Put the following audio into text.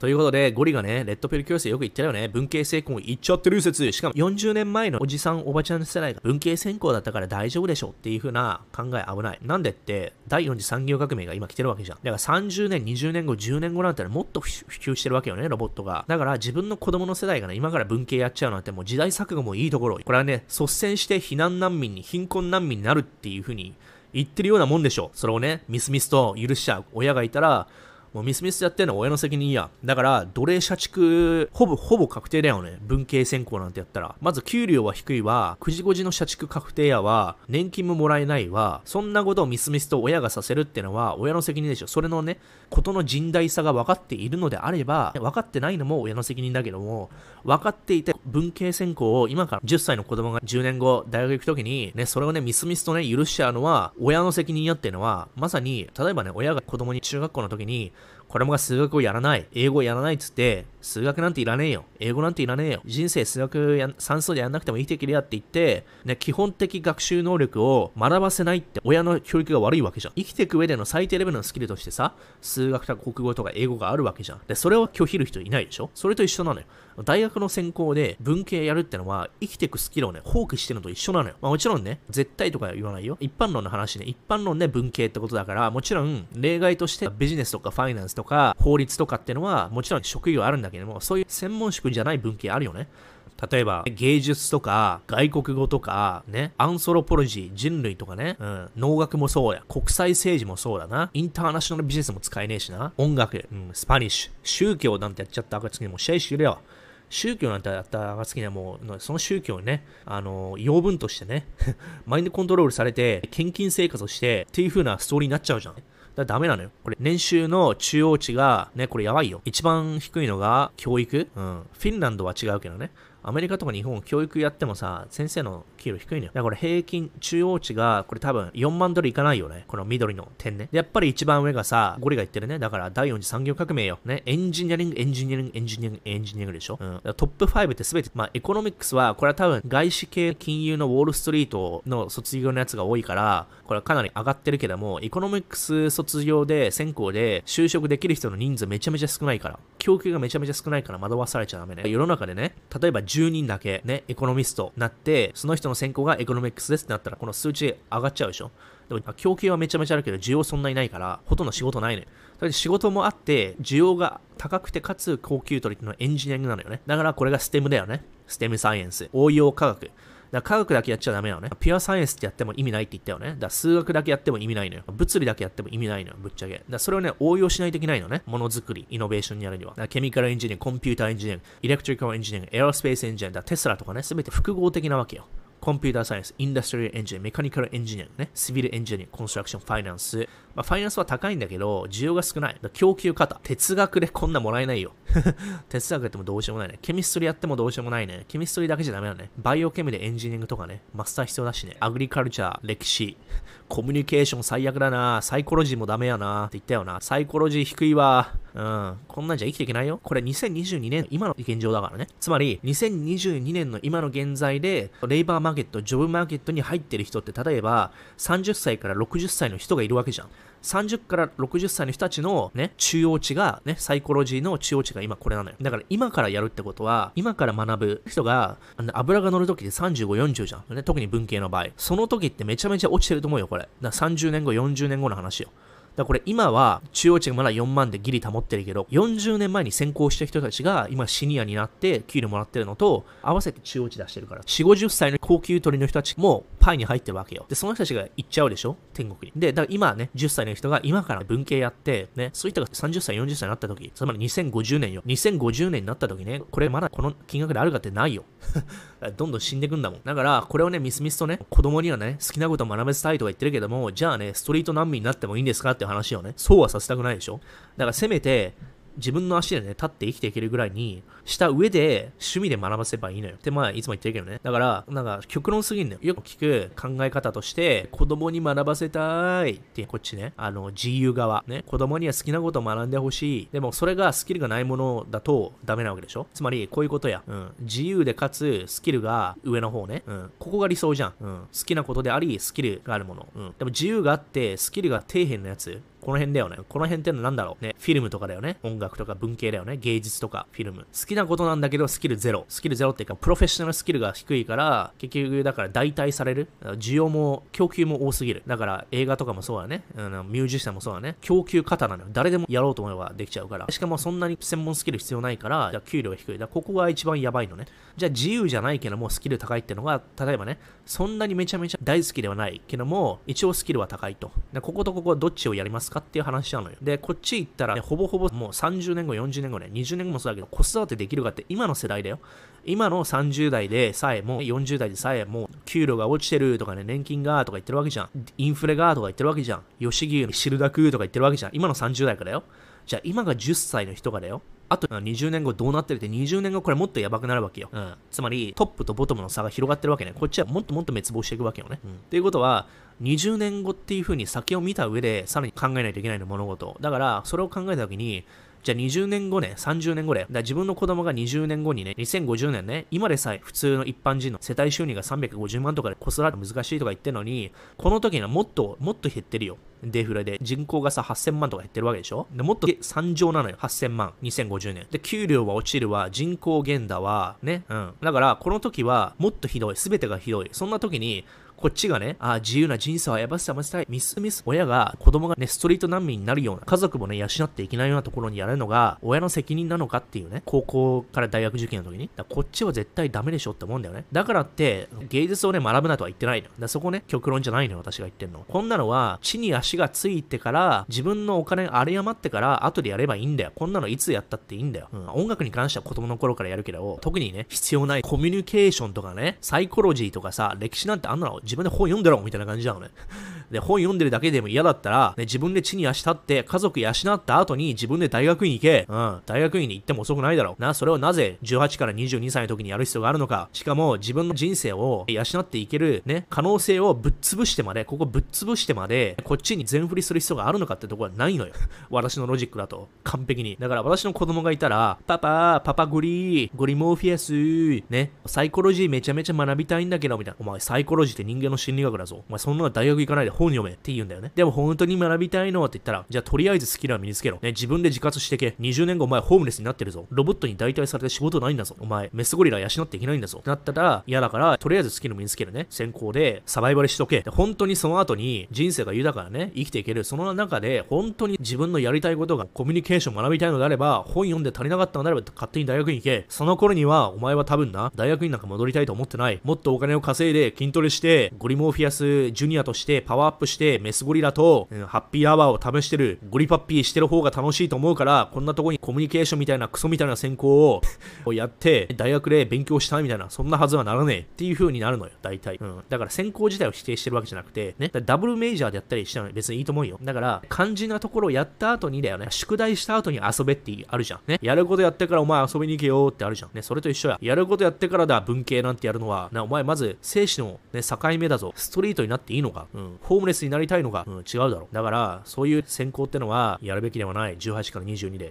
ということで、ゴリがね、レッドペル教室よく言ってるよね。文系専攻行っちゃってる説。しかも40年前のおじさん、おばちゃん世代が文系専攻だったから大丈夫でしょっていう風な考え危ない。なんでって、第4次産業革命が今来てるわけじゃん。だから30年、20年後、10年後なんてもっと普及してるわけよね、ロボットが。だから自分の子供の世代がね、今から文系やっちゃうなんてもう時代錯誤もいいところ。これはね、率先して避難難民に、貧困難民になるっていう風に言ってるようなもんでしょ。それをね、ミスミスと許しちゃう親がいたら、もうミスミスやってんのは親の責任や。だから、奴隷社畜、ほぼ、ほぼ確定だよね。文系専攻なんてやったら。まず、給料は低いわ。9時5時の社畜確定やわ。年金ももらえないわ。そんなことをミスミスと親がさせるってのは、親の責任でしょ。それのね、ことの甚大さが分かっているのであれば、分かってないのも親の責任だけども、分かっていて、文系専攻を今から10歳の子供が10年後、大学行く時に、ね、それをね、ミスミスとね、許しちゃうのは、親の責任やっていうのは、まさに、例えばね、親が子供に中学校の時に、子供が数学をやらない、英語をやらないっつって、数学なんていらねえよ。英語なんていらねえよ。人生数学や算数でやんなくても生きていけるやって言って、ね、基本的学習能力を学ばせないって親の教育が悪いわけじゃん。生きていく上での最低レベルのスキルとしてさ、数学とか国語とか英語があるわけじゃん。で、それを拒否る人いないでしょ？それと一緒なのよ。大学の専攻で文系やるってのは生きていくスキルをね、放棄してるのと一緒なのよ。まあもちろんね、絶対とか言わないよ。一般論の話ね、一般論で文系ってことだから、もちろん例外としてビジネスとかファイナンスとか法律とかってのはもちろん職業あるんだけども、そういう専門職じゃない文系あるよね。例えば、芸術とか、外国語とか、ね、アンソロポロジー、人類とかね、うん、農学もそうや、国際政治もそうだな、インターナショナルビジネスも使えねえしな、音楽、うん、スパニッシュ、宗教なんてやっちゃった暁にも試合終了。宗教なんてやった暁にはもう、その宗教にね、あの、養分としてね、マインドコントロールされて、献金生活をして、っていう風なストーリーになっちゃうじゃん。だダメなのよ。これ、年収の中央値が、ね、これやばいよ。一番低いのが教育？うん。フィンランドは違うけどね。アメリカとか日本教育やってもさ、先生の給料低いのよ。だからこれ平均、中央値が、これ多分4万ドルいかないよね。この緑の点ね。で、やっぱり一番上がさ、ゴリが言ってるね。だから第4次産業革命よ。ね。エンジニアリング、エンジニアリング、エンジニアリング、エンジニアリングでしょ？うん。トップ5って全て、まあ、エコノミックスは、これは多分外資系金融のウォールストリートの卒業のやつが多いから、これはかなり上がってるけども、エコノミックス卒業で、専攻で就職できる人の人数めちゃめちゃ少ないから。供給がめちゃめちゃ少ないから惑わされちゃダメね。世の中でね、例えば10人だけ、ね、エコノミストなって、その人の専攻が economics ですってなったら、この数値上がっちゃうでしょ。でも、供給はめちゃめちゃあるけど、需要そんなにないから、ほとんど仕事ないね。だって仕事もあって、需要が高くて、かつ高給取りっていうのはエンジニアリングなのよね。だからこれが STEM だよね。STEM サイエンス。応用科学。だ科学だけやっちゃダメなのね。 pure science ってやっても意味ないって言ったよね。だ数学だけやっても意味ないのよ。物理だけやっても意味ないのよ、ぶっちゃけ。だそれをね、応用しないといけないのね。ものづくり、イノベーションにやるには。だ chemical engineer、computer engineer、electrical engineer、aerospace engineer、だテスラとかね、すべて複合的なわけよ。computer science、industrial engineer、mechanical engineer、ね、 civil engineer、construction、ファイナンス。まあ、ファイナンスは高いんだけど、需要が少ない。供給過多。哲学でこんなもらえないよ。哲学やってもどうしようもないね。 chemistry やってもどうしようもないね。 chemistry だけじゃダメだね。 biochemi でエンジニアリングとかね、マスター必要だしね。 agriculture、歴史、コミュニケーション最悪だな。サイコロジーもダメやな。って言ったよな。サイコロジー低いわ。うん。こんなんじゃ生きていけないよ。これ2022年、今の現状だからね。つまり、2022年の今の現在で、 labor market、job market に入ってる人って、例えば、30歳から60歳の人がいるわけじゃん。30から60歳の人たちのね、中央値が、ね、サイコロジーの中央値が今これなのよ。だから今からやるってことは、今から学ぶ人が、油が乗るときって35、40じゃん。ね、特に文系の場合。その時ってめちゃめちゃ落ちてると思うよ、これ。だ30年後、40年後の話よ。だこれ今は中央値がまだ4万でギリ保ってるけど、40年前に先行した人たちが今シニアになって給料もらってるのと、合わせて中央値出してるから、4、50歳の高級取りの人たちもパイに入ってるわけよ。で、その人たちが行っちゃうでしょ？天国に。で、だから今ね、10歳の人が今から文系やって、ね、そういったが30歳、40歳になった時、つまり2050年よ。2050年になった時ね、これまだこの金額であるかってないよ。どんどん死んでくんだもん。だから、これをね、ミスミスとね、子供にはね、好きなことを学べたいとか言ってるけども、じゃあね、ストリート難民になってもいいんですかって話をね、そうはさせたくないでしょ？だからせめて、自分の足でね、立って生きていけるぐらいにした上で趣味で学ばせばいいのよ。ってまあいつも言ってるけどね。だから、なんか極論すぎんのよ。よく聞く考え方として、子供に学ばせたいってこっちね、あの自由側。ね、子供には好きなことを学んでほしい。でもそれがスキルがないものだとダメなわけでしょつまりこういうことや。うん。自由でかつスキルが上の方ね。うん。ここが理想じゃん。うん。好きなことであり、スキルがあるもの。うん。でも自由があって、スキルが底辺のやつ。この辺だよね。この辺ってのはなんだろうね。フィルムとかだよね。音楽とか文系だよね。芸術とかフィルム。好きなことなんだけど、スキルゼロ。スキルゼロっていうか、プロフェッショナルスキルが低いから、結局、だから代替される。需要も、供給も多すぎる。だから映画とかもそうだね。あのミュージシャンもそうだね。供給型なのよ。誰でもやろうと思えばできちゃうから。しかもそんなに専門スキル必要ないから、じゃ給料低い。だここが一番やばいのね。じゃあ自由じゃないけどもスキル高いってのが、例えばね、そんなにめちゃめちゃ大好きではないけども、一応スキルは高いと。こことここはどっちをやりますかっていう話なのよ。で、こっち行ったら、ね、ほぼほぼもう30年後、40年後ね、20年後もそうだけど、子育てできるかって今の世代だよ。今の30代でさえも、40代でさえも、給料が落ちてるとかね、年金がとか言ってるわけじゃん。インフレがとか言ってるわけじゃん。吉牛の汁だくとか言ってるわけじゃん。今の30代からよ。じゃあ今が10歳の人がだよ。あと20年後どうなってるって20年後これもっとやばくなるわけよ。うん。つまりトップとボトムの差が広がってるわけね。こっちはもっともっと滅亡していくわけよね。うん。っていうことは、20年後っていう風に先を見た上でさらに考えないといけないの物事。だから、それを考えた時に、じゃあ20年後ね、30年後で、だ自分の子供が20年後にね、2050年ね、今でさえ普通の一般人の世帯収入が350万とかで子育て難しいとか言ってるのに、この時にはもっと、もっと減ってるよ。デフレで。人口がさ8000万とか減ってるわけでしょ？でもっと3乗なのよ。8000万2050年で給料は落ちるわ。人口減だわ。ね？うん。だからこの時はもっとひどい。全てがひどい。そんな時にこっちがね、あ自由な人生をやせせたい。ミスミス。親が、子供がね、ストリート難民になるような、家族もね、養っていけないようなところにやるのが、親の責任なのかっていうね、高校から大学受験の時に。だこっちは絶対ダメでしょって思うんだよね。だからって、芸術をね、学ぶなとは言ってないの。だそこね、極論じゃないのよ、私が言ってんの。こんなのは、地に足がついてから、自分のお金あれ余ってから、後でやればいいんだよ。こんなのいつやったっていいんだよ。うん、音楽に関しては子供の頃からやるけど、特にね、必要ないコミュニケーションとかね、サイコロジーとかさ、歴史なんてあんなの自分で本読んでろみたいな感じなのね。で、本読んでるだけでも嫌だったら、ね、自分で地に足立って、家族養った後に自分で大学院行け。うん。大学院に行っても遅くないだろう。な、それをなぜ18から22歳の時にやる必要があるのか。しかも、自分の人生を養っていける、ね、可能性をぶっ潰してまで、ここぶっ潰してまで、こっちに全振りする必要があるのかってとこはないのよ。私のロジックだと。完璧に。だから私の子供がいたら、パパ、パパグリー、グリモーフィアス、ね、サイコロジーめちゃめちゃ学びたいんだけど、みたいな。お前、サイコロジーって人間の心理学だぞ。お前、そんな大学行かないで本読めって言うんだよね。でも本当に学びたいのって言ったら、じゃあとりあえずスキルは身につけろ。ね、自分で自活してけ。20年後お前ホームレスになってるぞ。ロボットに代替されて仕事ないんだぞ。お前、メスゴリラ養っていけないんだぞ。ってなったら嫌だから、とりあえずスキル身につけるね。先行でサバイバルしとけ。で本当にその後に人生が豊かなね、生きていける。その中で本当に自分のやりたいことがコミュニケーション学びたいのであれば、本読んで足りなかったのであれば勝手に大学に行け。その頃にはお前は多分な、大学になんか戻りたいと思ってない。もっとお金を稼いで筋トレして、ゴリモーフィアスジュニアとしてパワーアップして、メスゴリラと、うん、ハッピーアワーを試してる、ゴリパッピーしてる方が楽しいと思うから、こんなとこにコミュニケーションみたいなクソみたいな専攻 をやって、大学で勉強したみたいな、そんなはずはならねえっていう風になるのよ、大体。うん。だから専攻自体を否定してるわけじゃなくて、ね、ダブルメイジャーでやったりしたら別にいいと思うよ。だから、肝心なところをやった後にだよね、宿題した後に遊べってあるじゃん。ね、やることやってからお前遊びに行けよってあるじゃん。ね、それと一緒や。やることやってからだ、文系なんてやるのは、な、お前まず、生死のね、境目だぞ。ストリートになっていいのか。うん。ホームレスになりたいのか。うん、違うだろう。だから、そういう選考ってのはやるべきではない。18から22で。